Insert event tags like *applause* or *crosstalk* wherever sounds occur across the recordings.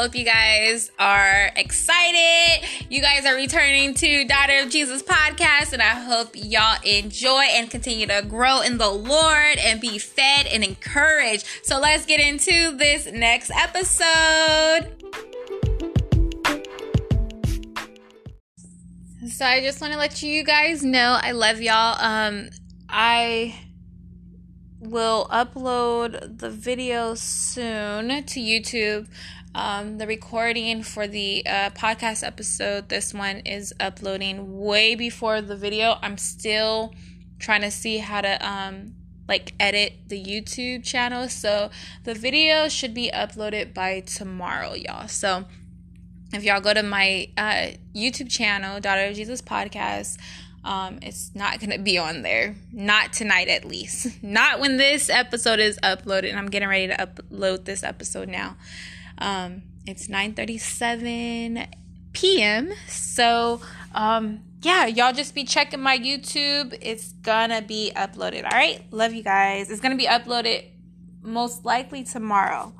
hope you guys are excited. You guys are returning to Daughter of Jesus podcast, and I hope y'all enjoy and continue to grow in the Lord and be fed and encouraged. So let's get into this next episode. So I just want to let you guys know I love y'all. Um, I will upload the video soon to YouTube. Um, the recording for the uh, podcast episode, this one is uploading way before the video. I'm still trying to see how to um, like edit the YouTube channel. So the video should be uploaded by tomorrow, y'all. So if y'all go to my uh, YouTube channel, Daughter of Jesus Podcast, um, it's not gonna be on there. Not tonight, at least. *laughs* Not when this episode is uploaded. And I'm getting ready to upload this episode now. Um, it's 9:37 p.m. So, um, yeah, y'all just be checking my YouTube. It's gonna be uploaded. All right, love you guys. It's gonna be uploaded most likely tomorrow.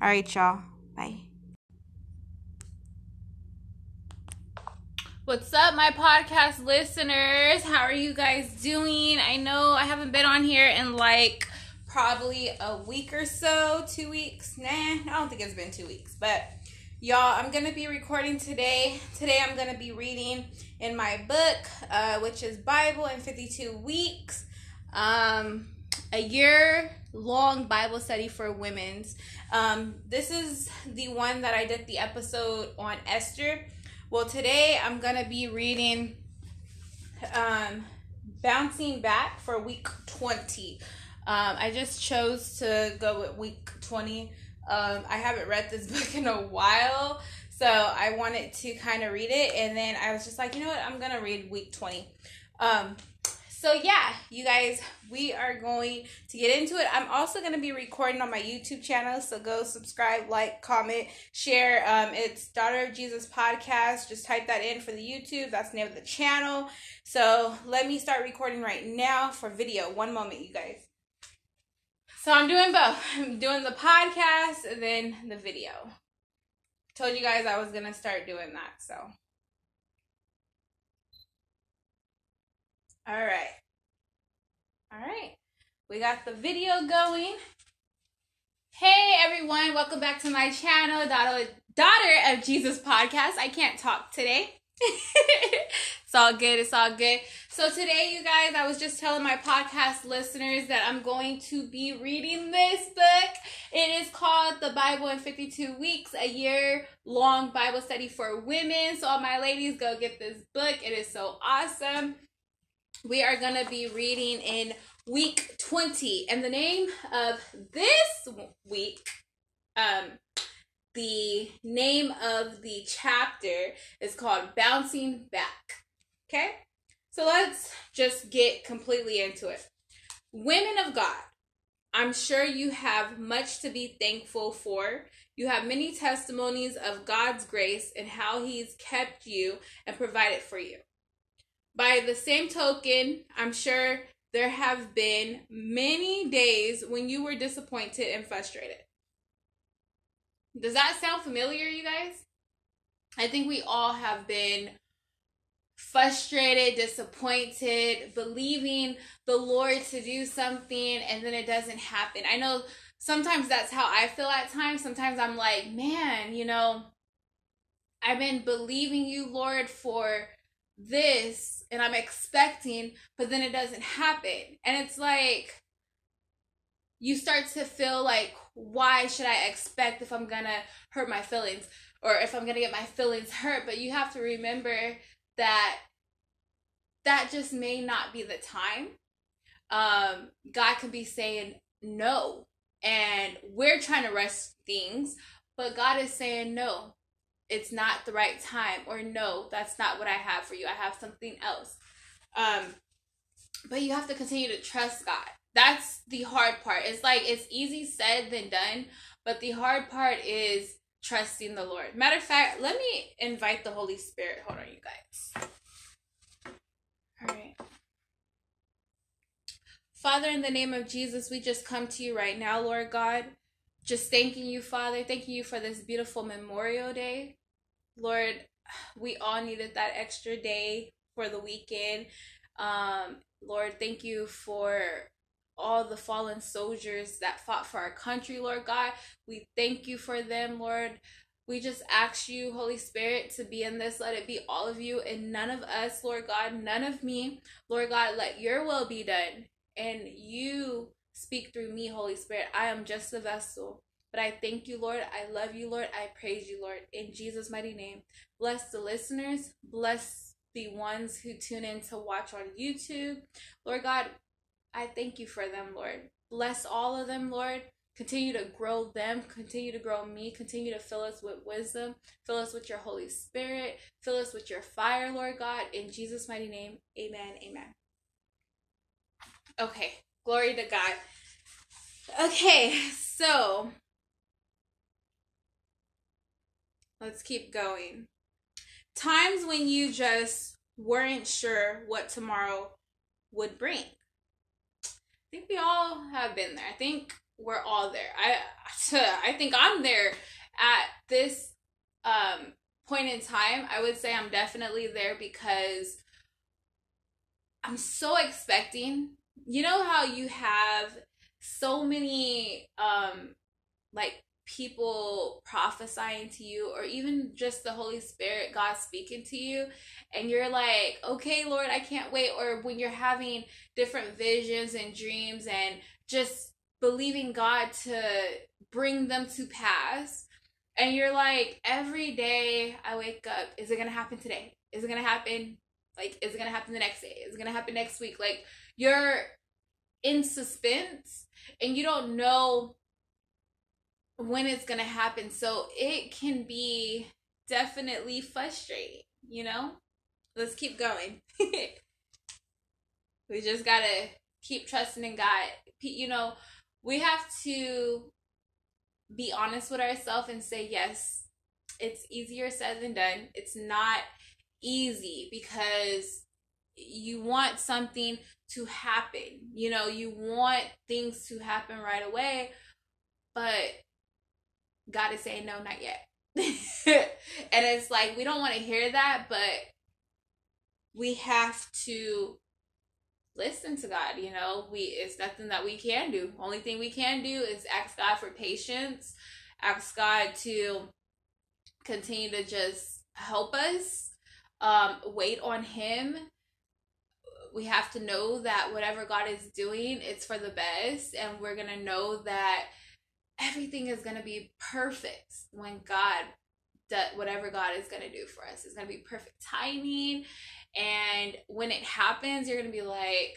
All right, y'all. Bye. What's up, my podcast listeners? How are you guys doing? I know I haven't been on here in like probably a week or so, two weeks. Nah, I don't think it's been two weeks, but y'all, I'm gonna be recording today. Today, I'm gonna be reading in my book, uh, which is Bible in 52 Weeks, um, a year long Bible study for women's. Um, this is the one that I did the episode on Esther well, today I'm going to be reading um, Bouncing Back for week 20. Um, I just chose to go with week 20. Um, I haven't read this *laughs* book in a while, so I wanted to kind of read it, and then I was just like, you know what, I'm gonna read week 20. Um, so yeah, you guys, we are going to get into it. I'm also going to be recording on my YouTube channel, so go subscribe, like, comment, share. Um, it's Daughter of Jesus podcast. Just type that in for the YouTube. That's the name of the channel. So let me start recording right now for video. One moment, you guys. So I'm doing both. *laughs* I'm doing the podcast and then the video. Told you guys I was gonna start doing that, so. All right. All right. We got the video going. Hey everyone, welcome back to my channel, Daughter, Daughter of Jesus podcast. I can't talk today. It's all good. It's all good. So today, you guys, I was just telling my podcast listeners that I'm going to be reading this book. It is called The Bible in 52 Weeks, a year long Bible study for women. So all my ladies, go get this book. It is so awesome we are going to be reading in week 20. And the name of this week, um, the name of the chapter is called Bouncing Back. Okay? So let's just get completely into it. Women of God, I'm sure you have much to be thankful for. You have many testimonies of God's grace and how He's kept you and provided for you. By the same token, I'm sure there have been many days when you were disappointed and frustrated. Does that sound familiar, you guys? I think we all have been frustrated, disappointed, believing the Lord to do something and then it doesn't happen. I know sometimes that's how I feel at times. Sometimes I'm like, man, you know, I've been believing you, Lord, for this and I'm expecting, but then it doesn't happen. And it's like you start to feel like, why should I expect if I'm gonna hurt my feelings or if I'm gonna get my feelings hurt? But you have to remember that that just may not be the time. Um, God could be saying no, and we're trying to rush things, but God is saying no it's not the right time or no that's not what i have for you i have something else um but you have to continue to trust god that's the hard part it's like it's easy said than done but the hard part is trusting the lord matter of fact let me invite the holy spirit hold on you guys all right father in the name of jesus we just come to you right now lord god just thanking you, Father. Thanking you for this beautiful Memorial Day. Lord, we all needed that extra day for the weekend. Um, Lord, thank you for all the fallen soldiers that fought for our country, Lord God. We thank you for them, Lord. We just ask you, Holy Spirit, to be in this. Let it be all of you and none of us, Lord God, none of me. Lord God, let your will be done. And you speak through me, Holy Spirit. I am just a vessel. But I thank you, Lord. I love you, Lord. I praise you, Lord. In Jesus' mighty name. Bless the listeners. Bless the ones who tune in to watch on YouTube. Lord God, I thank you for them, Lord. Bless all of them, Lord. Continue to grow them, continue to grow me, continue to fill us with wisdom, fill us with your Holy Spirit, fill us with your fire, Lord God. In Jesus' mighty name, amen. Amen. Okay, glory to God. Okay, so let's keep going. Times when you just weren't sure what tomorrow would bring. I think we all have been there. I think we're all there. I *laughs* I think I'm there at this um point in time. I would say I'm definitely there because I'm so expecting. You know how you have so many um like people prophesying to you or even just the holy spirit god speaking to you and you're like okay lord i can't wait. Or when you're having different visions and dreams and just believing god to bring them to pass and you're like every day i wake up is it gonna happen today? Is it gonna happen like is it gonna happen the next day? Is it gonna happen next week? Like you're in suspense and you don't know when it's going to happen. So it can be definitely frustrating, you know? Let's keep going. *laughs* we just got to keep trusting in God. You know, we have to be honest with ourselves and say, yes, it's easier said than done. It's not easy because you want something to happen. You know, you want things to happen right away, but God is saying, no, not yet. *laughs* and it's like, we don't want to hear that, but we have to listen to God, you know. We it's nothing that we can do. Only thing we can do is ask God for patience, ask God to continue to just help us, um, wait on him. We have to know that whatever God is doing, it's for the best, and we're gonna know that everything is going to be perfect when God does whatever God is going to do for us. It's going to be perfect timing. And when it happens, you're going to be like,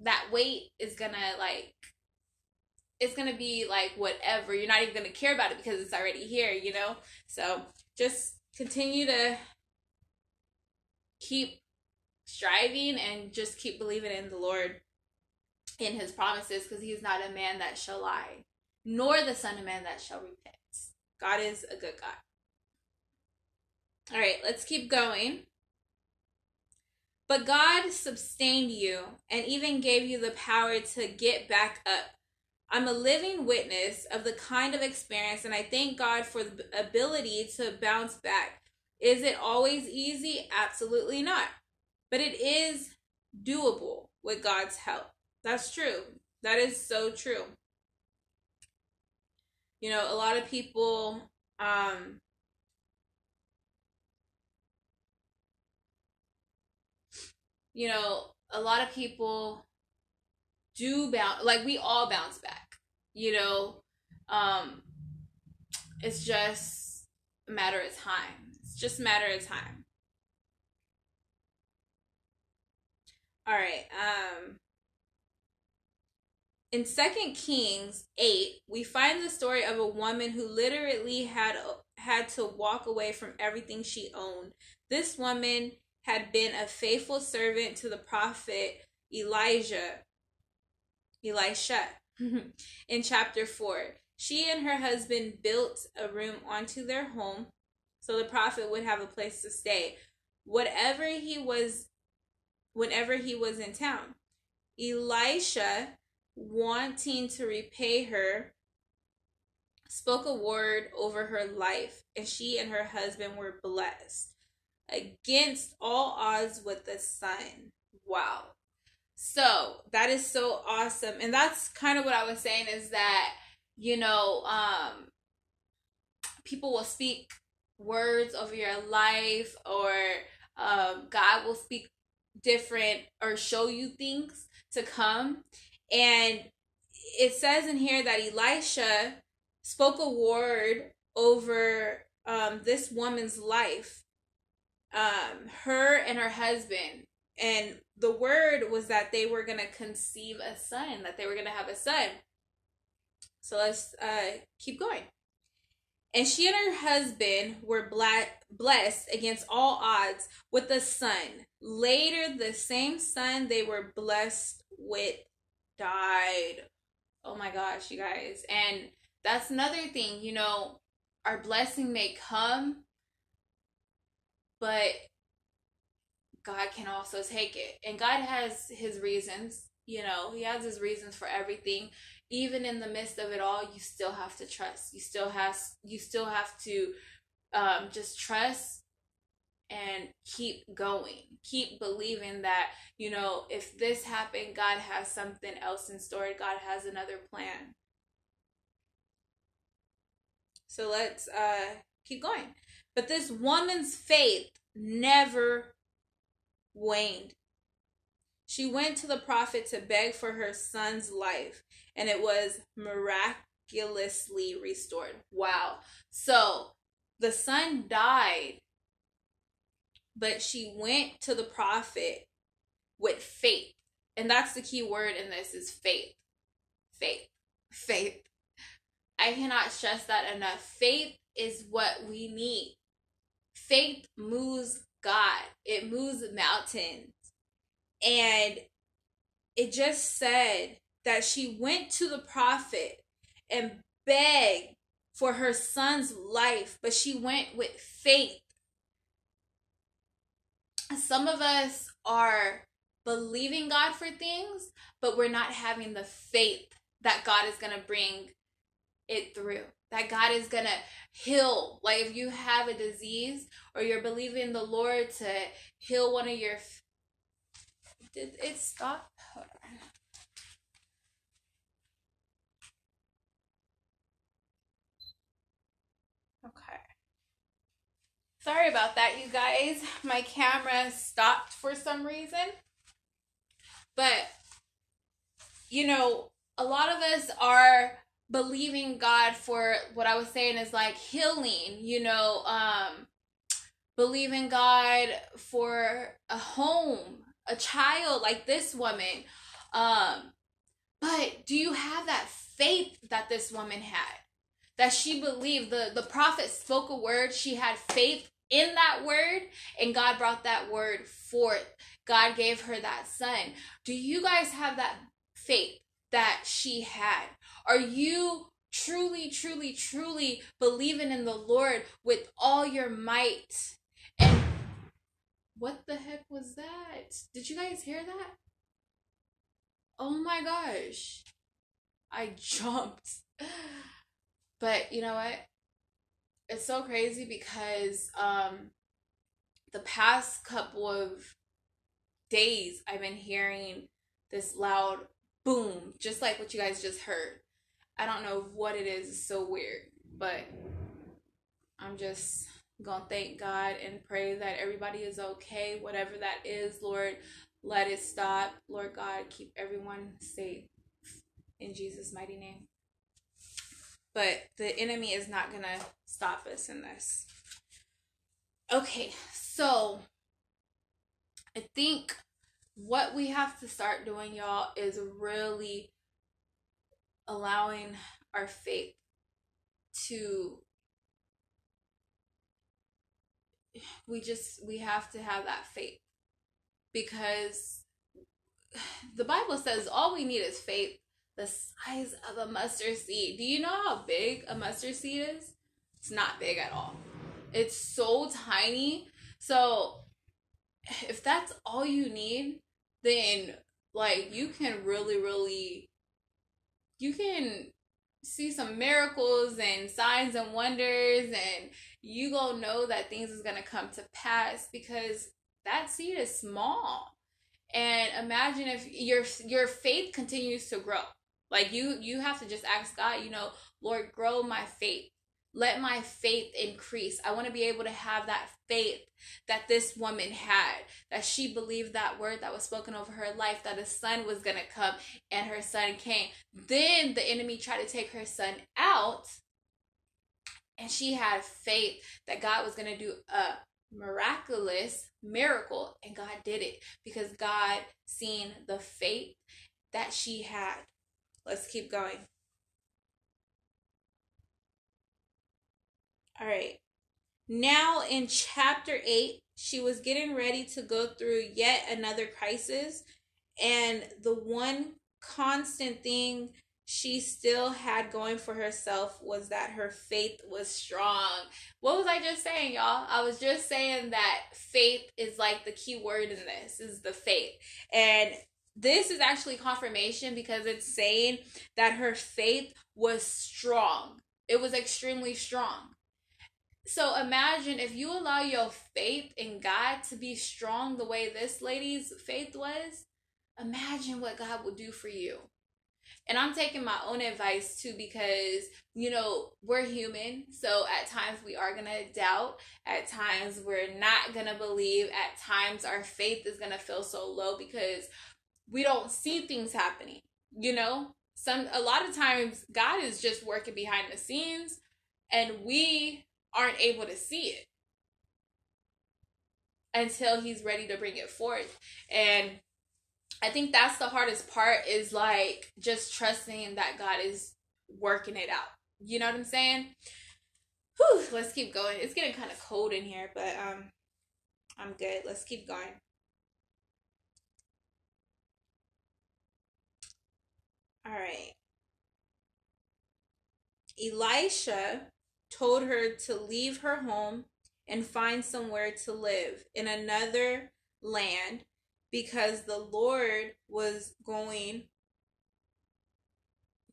that weight is going to like, it's going to be like whatever. You're not even going to care about it because it's already here, you know? So just continue to keep striving and just keep believing in the Lord in his promises because he's not a man that shall lie nor the Son of Man that shall repent. God is a good God. All right, let's keep going. But God sustained you and even gave you the power to get back up. I'm a living witness of the kind of experience, and I thank God for the ability to bounce back. Is it always easy? Absolutely not. But it is doable with God's help. That's true. That is so true you know a lot of people um you know a lot of people do bounce like we all bounce back you know? Um it's just a matter of time. It's just a matter of time. All right um in Second Kings 8, we find the story of a woman who literally had had to walk away from everything she owned. This woman had been a faithful servant to the prophet Elijah. Elisha *laughs* in chapter 4. She and her husband built a room onto their home so the prophet would have a place to stay whatever he was whenever he was in town. Elisha wanting to repay her, spoke a word over her life, and she and her husband were blessed against all odds with the son. Wow. So that is so awesome. And that's kind of what I was saying is that, you know, um, people will speak words over your life or um, God will speak different or show you things to come. And it says in here that Elisha spoke a word over um, this woman's life, um, her and her husband. And the word was that they were going to conceive a son, that they were going to have a son. So let's uh, keep going. And she and her husband were blessed against all odds with a son. Later, the same son they were blessed with died. Oh my gosh, you guys. And that's another thing, you know, our blessing may come, but God can also take it. And God has his reasons, you know, he has his reasons for everything. Even in the midst of it all, you still have to trust. You still have you still have to um, just trust and keep going. Keep believing that, you know, if this happened, God has something else in store. God has another plan. So let's uh keep going. But this woman's faith never waned. She went to the prophet to beg for her son's life, and it was miraculously restored. Wow. So the son died, but she went to the prophet with faith. And that's the key word in this is faith. Faith. Faith. I cannot stress that enough. Faith is what we need. Faith moves God, it moves mountains. And it just said that she went to the prophet and begged for her son's life, but she went with faith. Some of us are believing God for things, but we're not having the faith that God is going to bring it through. That God is going to heal. Like if you have a disease or you're believing the Lord to heal one of your. Did it stop? Okay. Sorry about that, you guys. My camera stopped for some reason. But, you know, a lot of us are believing God for what I was saying is like healing, you know, um believing God for a home, a child like this woman. Um but do you have that faith that this woman had? That she believed the the prophet spoke a word, she had faith in that word and God brought that word forth. God gave her that son. Do you guys have that faith that she had? Are you truly, truly, truly believing in the Lord with all your might? And what the heck was that? Did you guys hear that? Oh my gosh. I *laughs* jumped. But you know what? It's so crazy because um the past couple of days I've been hearing this loud boom, just like what you guys just heard. I don't know what it is. It's so weird, but I'm just gonna thank God and pray that everybody is okay, whatever that is, Lord. Let it stop. Lord God, keep everyone safe in Jesus' mighty name. But the enemy is not gonna stop us in this. Okay, so I think what we have to start doing, y'all, is really allowing our faith to we just we have to have that faith because the bible says all we need is faith the size of a mustard seed. Do you know how big a mustard seed is? It's not big at all. It's so tiny. So if that's all you need then like you can really really you can see some miracles and signs and wonders and you gonna know that things is gonna come to pass because that seed is small. And imagine if your your faith continues to grow like you you have to just ask god you know lord grow my faith let my faith increase. I want to be able to have that faith that this woman had, that she believed that word that was spoken over her life, that a son was going to come, and her son came. Then the enemy tried to take her son out, and she had faith that God was going to do a miraculous miracle, and God did it because God seen the faith that she had. Let's keep going. All right. Now in chapter 8, she was getting ready to go through yet another crisis. And the one constant thing she still had going for herself was that her faith was strong. What was I just saying, y'all? I was just saying that faith is like the key word in this is the faith. And this is actually confirmation because it's saying that her faith was strong. It was extremely strong. So imagine if you allow your faith in God to be strong the way this lady's faith was, imagine what God will do for you. And I'm taking my own advice too because, you know, we're human. So at times we are going to doubt. At times we're not going to believe. At times our faith is going to feel so low because we don't see things happening. You know, some a lot of times God is just working behind the scenes and we aren't able to see it until he's ready to bring it forth. And I think that's the hardest part is like just trusting that God is working it out. You know what I'm saying? Whew, let's keep going. It's getting kind of cold in here, but um I'm good. Let's keep going. All right. Elisha told her to leave her home and find somewhere to live in another land because the Lord was going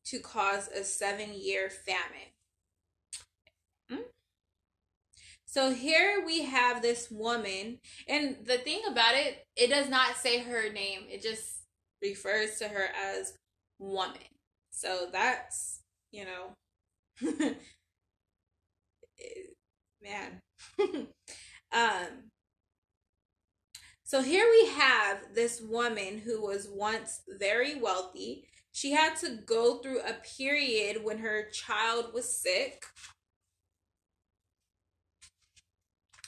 to cause a seven year famine. Hmm? So here we have this woman, and the thing about it, it does not say her name, it just refers to her as woman. So that's, you know, *laughs* man. *laughs* um, so here we have this woman who was once very wealthy. She had to go through a period when her child was sick.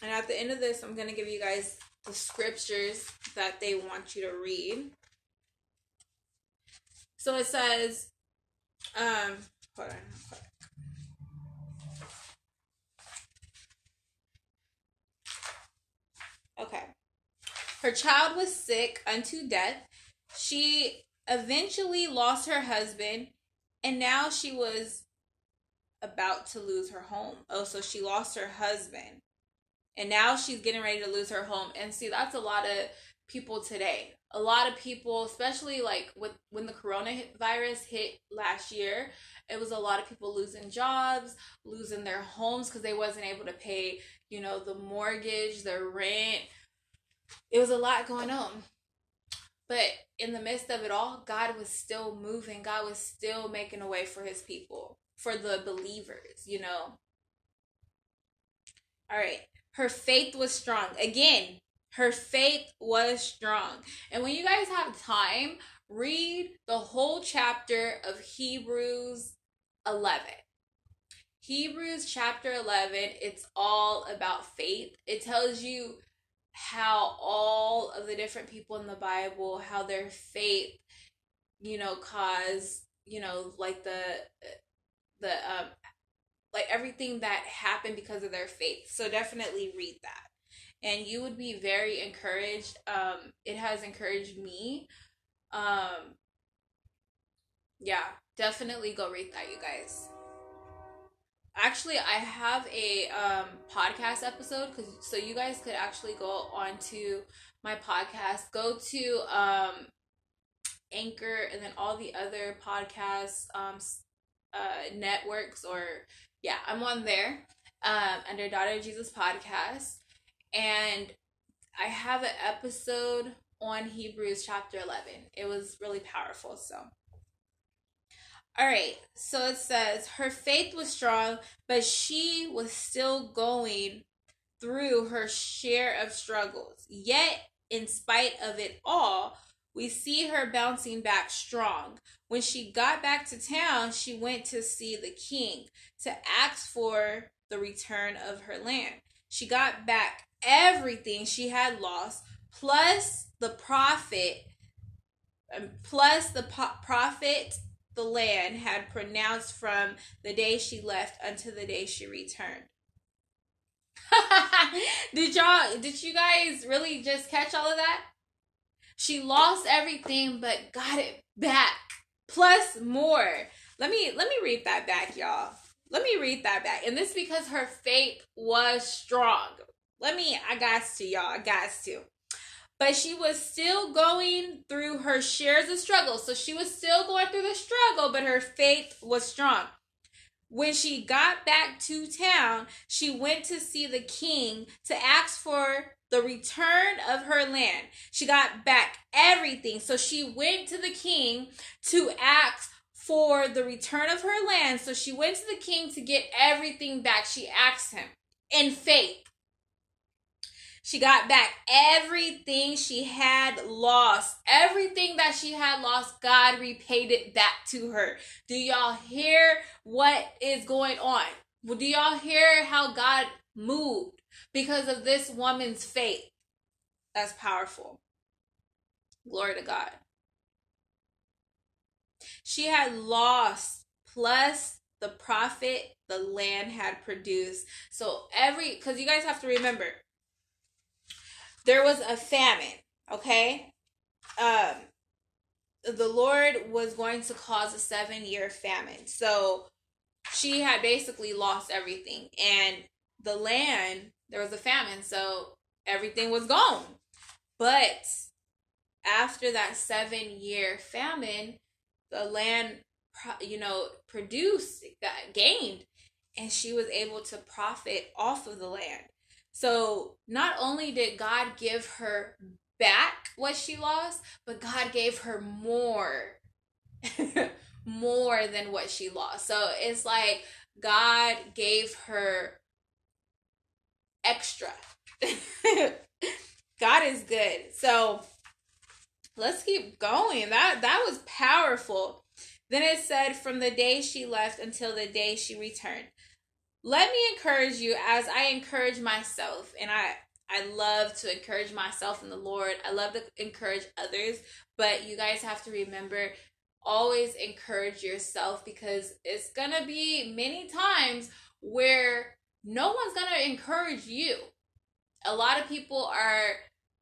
And at the end of this, I'm going to give you guys the scriptures that they want you to read. So it says, um, hold on. Okay. Her child was sick unto death. She eventually lost her husband, and now she was about to lose her home. Oh, so she lost her husband. And now she's getting ready to lose her home. And see, that's a lot of people today. A lot of people, especially like with when the coronavirus hit last year, it was a lot of people losing jobs, losing their homes because they wasn't able to pay, you know, the mortgage, the rent. It was a lot going on. But in the midst of it all, God was still moving. God was still making a way for his people, for the believers, you know. All right. Her faith was strong. Again, her faith was strong. And when you guys have time, read the whole chapter of Hebrews 11. Hebrews chapter 11, it's all about faith. It tells you how all of the different people in the Bible, how their faith, you know, caused, you know, like the, the, um, like everything that happened because of their faith. So definitely read that. And you would be very encouraged. Um, it has encouraged me um, yeah, definitely go read that, you guys. Actually, I have a um, podcast episode because so you guys could actually go onto my podcast. Go to um, Anchor and then all the other podcasts um, uh, networks or yeah, I'm on there um, under Daughter Jesus podcast, and I have an episode on Hebrews chapter 11. It was really powerful. So, all right. So it says, Her faith was strong, but she was still going through her share of struggles. Yet, in spite of it all, we see her bouncing back strong. When she got back to town, she went to see the king to ask for the return of her land. She got back everything she had lost, plus the profit, um, plus the po- profit the land had pronounced from the day she left until the day she returned. *laughs* did y'all did you guys really just catch all of that? She lost everything but got it back. Plus more. Let me let me read that back, y'all. Let me read that back. And this because her faith was strong. Let me I got to y'all. I got to. But she was still going through her shares of struggle. So she was still going through the struggle, but her faith was strong. When she got back to town, she went to see the king to ask for the return of her land. She got back everything. So she went to the king to ask for the return of her land. So she went to the king to get everything back. She asked him in faith. She got back everything she had lost. Everything that she had lost, God repaid it back to her. Do y'all hear what is going on? Do y'all hear how God moved because of this woman's faith? That's powerful. Glory to God. She had lost plus the profit the land had produced. So every because you guys have to remember there was a famine, okay? Um the Lord was going to cause a 7-year famine. So she had basically lost everything and the land there was a famine, so everything was gone. But after that 7-year famine, the land you know produced gained and she was able to profit off of the land so not only did god give her back what she lost but god gave her more *laughs* more than what she lost so it's like god gave her extra *laughs* god is good so let's keep going. That that was powerful. Then it said from the day she left until the day she returned. Let me encourage you as I encourage myself and I I love to encourage myself in the Lord. I love to encourage others, but you guys have to remember always encourage yourself because it's going to be many times where no one's going to encourage you. A lot of people are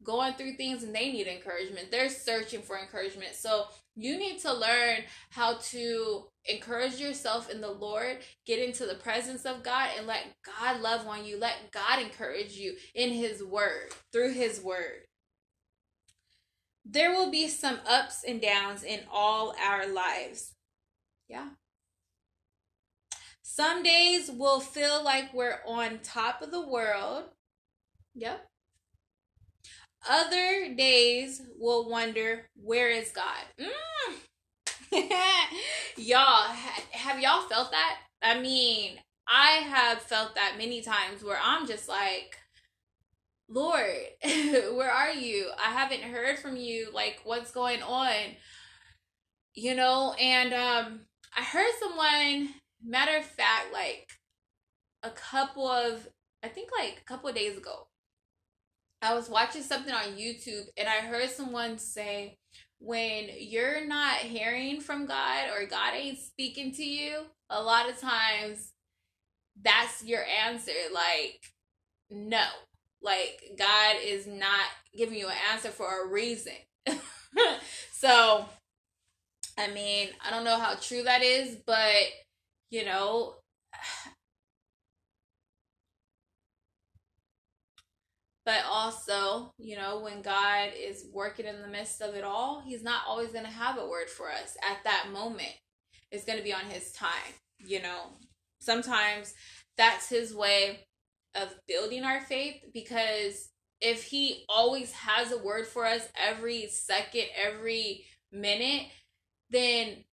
going through things and they need encouragement. They're searching for encouragement. So you need to learn how to encourage yourself in the Lord, get into the presence of God, and let God love on you. Let God encourage you in His Word, through His Word. There will be some ups and downs in all our lives. Yeah. Some days will feel like we're on top of the world. Yep. Other days will wonder, where is God? Mm. *laughs* y'all, have y'all felt that? I mean, I have felt that many times where I'm just like, Lord, *laughs* where are you? I haven't heard from you. Like, what's going on? You know, and um, I heard someone, matter of fact, like a couple of, I think like a couple of days ago, I was watching something on YouTube and I heard someone say, when you're not hearing from God or God ain't speaking to you, a lot of times that's your answer. Like, no. Like, God is not giving you an answer for a reason. *laughs* so, I mean, I don't know how true that is, but, you know, but also, you know, when God is working in the midst of it all, He's not always going to have a word for us at that moment. is going to be on his time. You know, sometimes that's his way of building our faith because if he always has a word for us every second, every minute, then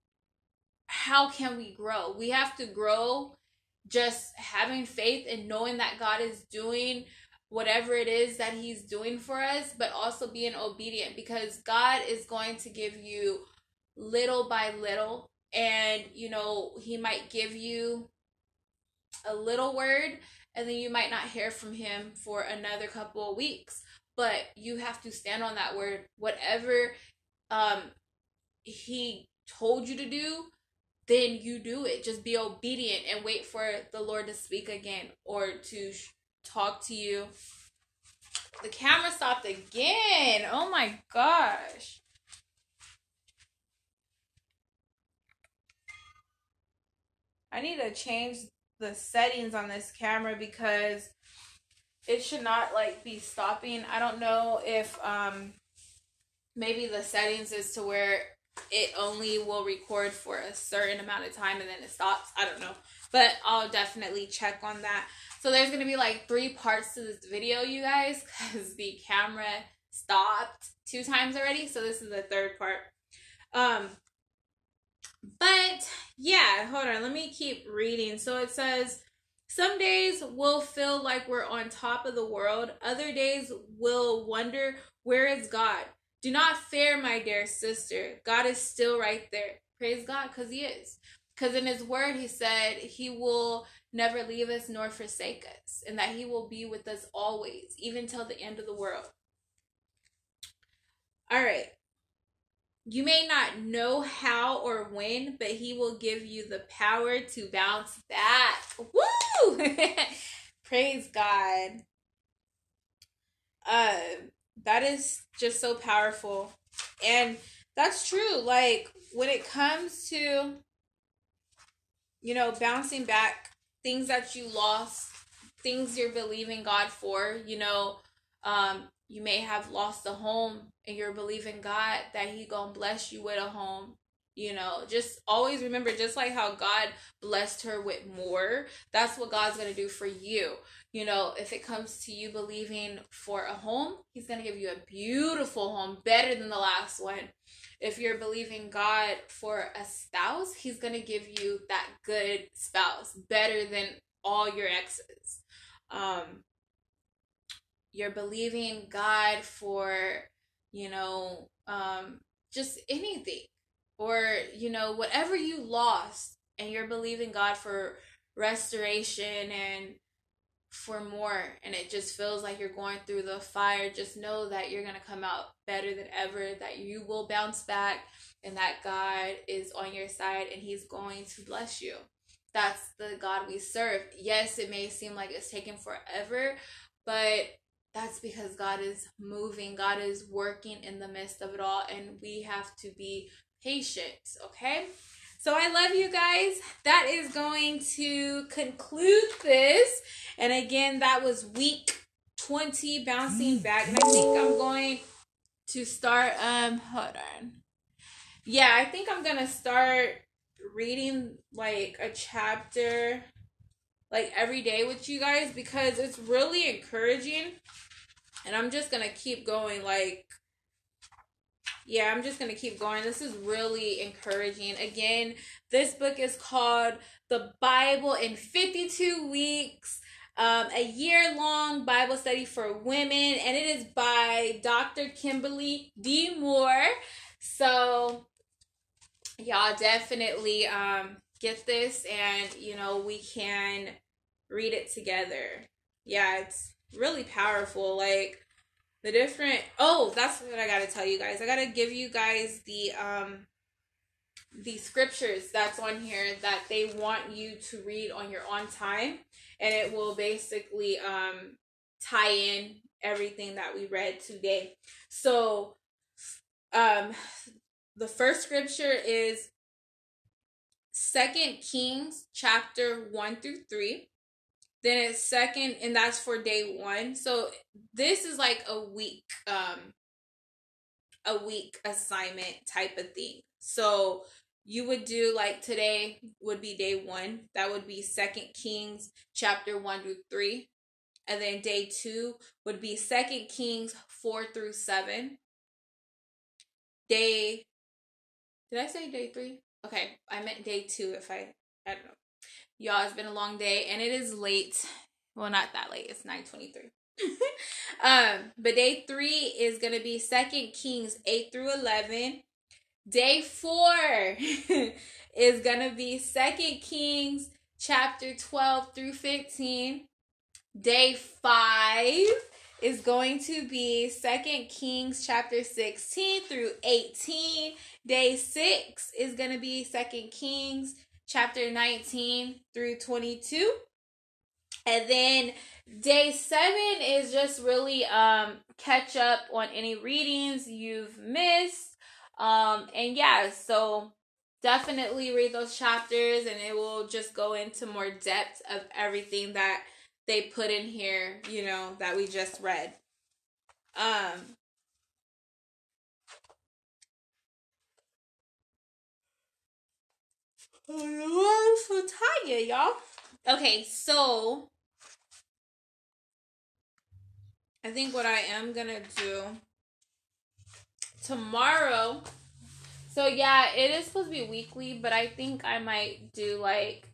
how can we grow? We have to grow just having faith and knowing that God is doing whatever it is that he's doing for us, but also being obedient because God is going to give you little by little and you know, he might give you a little word and then you might not hear from him for another couple of weeks, but you have to stand on that word whatever um he told you to do then you do it. Just be obedient and wait for the Lord to speak again or to talk to you. The camera stopped again. Oh my gosh. I need to change the settings on this camera because it should not like be stopping. I don't know if um maybe the settings is to where it only will record for a certain amount of time and then it stops. I don't know. But I'll definitely check on that. So there's to be like three parts to this video, you guys, because the camera stopped two times already. So this is the third part. Um, but yeah, hold on. Let me keep reading. So it says, some days we'll feel like we're on top of the world. Other days we'll wonder, where is God? Do not fear, my dear sister. God is still right there. Praise God, because He is. Because in His Word, He said He will never leave us nor forsake us, and that He will be with us always, even till the end of the world. All right. You may not know how or when, but He will give you the power to bounce back. Woo! *laughs* Praise God. Uh, that is just so powerful. And that's true. Like when it comes to, you know, bouncing back, things that you lost, things you're believing God for, you know, um, you may have lost a home and you're believing God that He gonna bless you with a home you know just always remember just like how god blessed her with more that's what god's going to do for you. You know if it comes to you believing for a home he's going to give you a beautiful home better than the last one. If you're believing god for a spouse he's going to give you that good spouse better than all your exes. Um you're believing god for you know um just anything or you know whatever you lost and you're believing God for restoration and for more and it just feels like you're going through the fire just know that you're going to come out better than ever that you will bounce back and that God is on your side and he's going to bless you that's the God we serve yes it may seem like it's taken forever but that's because God is moving. God is working in the midst of it all, and we have to be patience, okay? So I love you guys. That is going to conclude this. And again, that was week 20 bouncing back. And I think I'm going to start um hold on. Yeah, I think I'm going to start reading like a chapter like every day with you guys because it's really encouraging. And I'm just going to keep going like yeah, I'm just going to keep going. This is really encouraging. Again, this book is called The Bible in 52 Weeks. Um, a year long Bible study for women, and it is by Dr. Kimberly D. Moore. So, y'all definitely um, get this, and you know, we can read it together. Yeah, it's really powerful. Like, the different oh that's what i gotta tell you guys. I gotta give you guys the um the scriptures that's on here that they want you to read on your own time. And it will basically um tie in everything that we read today. So um the first scripture is second kings chapter 1 through 3 then it's second, and that's for day one. So this is like a week, um, a week assignment type of thing. So you would do like today would be day one. That would be Second Kings chapter one through three. And then day two would be Second Kings four through seven. Day did I say day three? Okay, I meant day two if I I don't know. Y'all, it's been a long day and it is late. Well, not that late. It's 923. *laughs* um, but day three is gonna be Second Kings 8 through 11. Day four *laughs* is gonna be Second Kings chapter 12 through 15. Day five is going to be Second Kings chapter 16 through 18. Day six is gonna be Second Kings chapter 19 through 22. And then day seven is just really um catch up on any readings you've missed um, and yeah, so definitely read those chapters and it will just go into more depth of everything that they put in here, you know, that we just read. Um, I'm so tired, y'all. Okay, so I think what I am gonna do tomorrow. So yeah, it is supposed to be weekly, but I think I might do like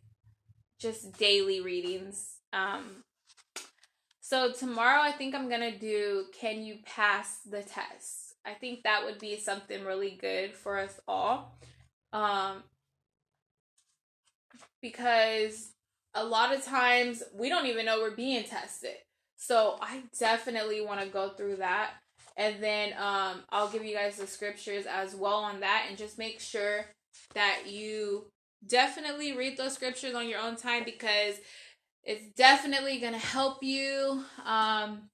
just daily readings. Um so tomorrow I think I'm going to do can you pass the test? I think that would be something really good for us all. Um because a lot of times we don't even know we're being tested. So I definitely want to go through that and then um, I'll give you guys the scriptures as well on that, and just make sure that you definitely read those scriptures on your own time because it's definitely gonna help you. Um,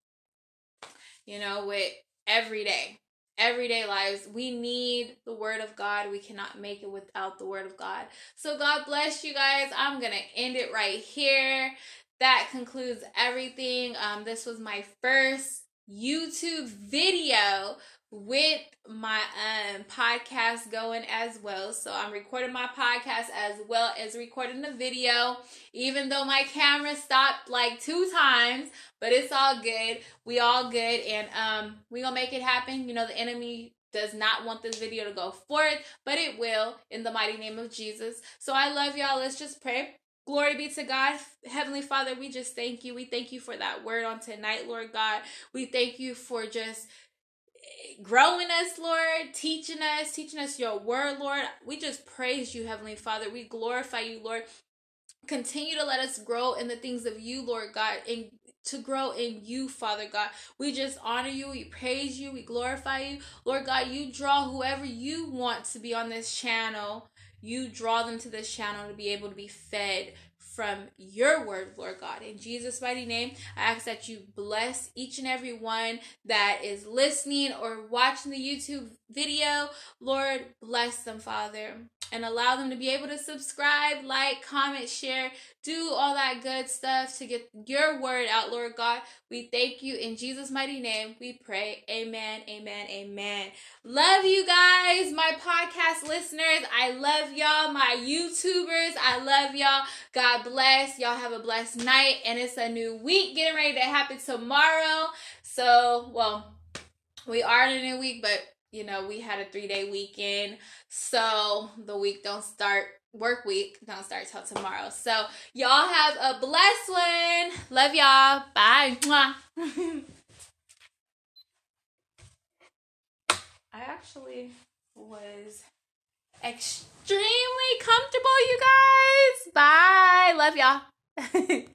you know, with everyday everyday lives. We need the word of God. We cannot make it without the word of God. So God bless you guys. I'm going to end it right here. That concludes everything. Um this was my first YouTube video with my um podcast going as well. So I'm recording my podcast as well as recording the video. Even though my camera stopped like two times, but it's all good. We all good and um we gonna make it happen. You know the enemy does not want this video to go forth, but it will in the mighty name of Jesus. So I love y'all. Let's just pray. Glory be to God. Heavenly Father, we just thank you. We thank you for that word on tonight, Lord God. We thank you for just growing us, Lord, teaching us, teaching us your word, Lord. We just praise you, Heavenly Father. We glorify you, Lord. Continue to let us grow in the things of you, Lord God, and to grow in you, Father God. We just honor you, we praise you, we glorify you. Lord God, you draw whoever you want to be on this channel you draw them to this channel to be able to be fed from your word, Lord God. In Jesus' mighty name, I ask that you bless each and every one that is listening or watching the YouTube video. Lord, bless them, Father and allow them to be able to subscribe, like, comment, share, do all that good stuff to get your word out, Lord God. We thank you in Jesus' mighty name. We pray. Amen, amen, amen. Love you guys, my podcast listeners. I love y'all, my YouTubers. I love y'all. God bless. Y'all have a blessed night. And it's a new week getting ready to happen tomorrow. So, well, we are in a new week, but you know, we had a three day weekend. So the week don't start, work week don't start till tomorrow. So y'all have a blessed one. Love y'all. Bye. *laughs* I actually was extremely comfortable, you guys. Bye. Love y'all. *laughs*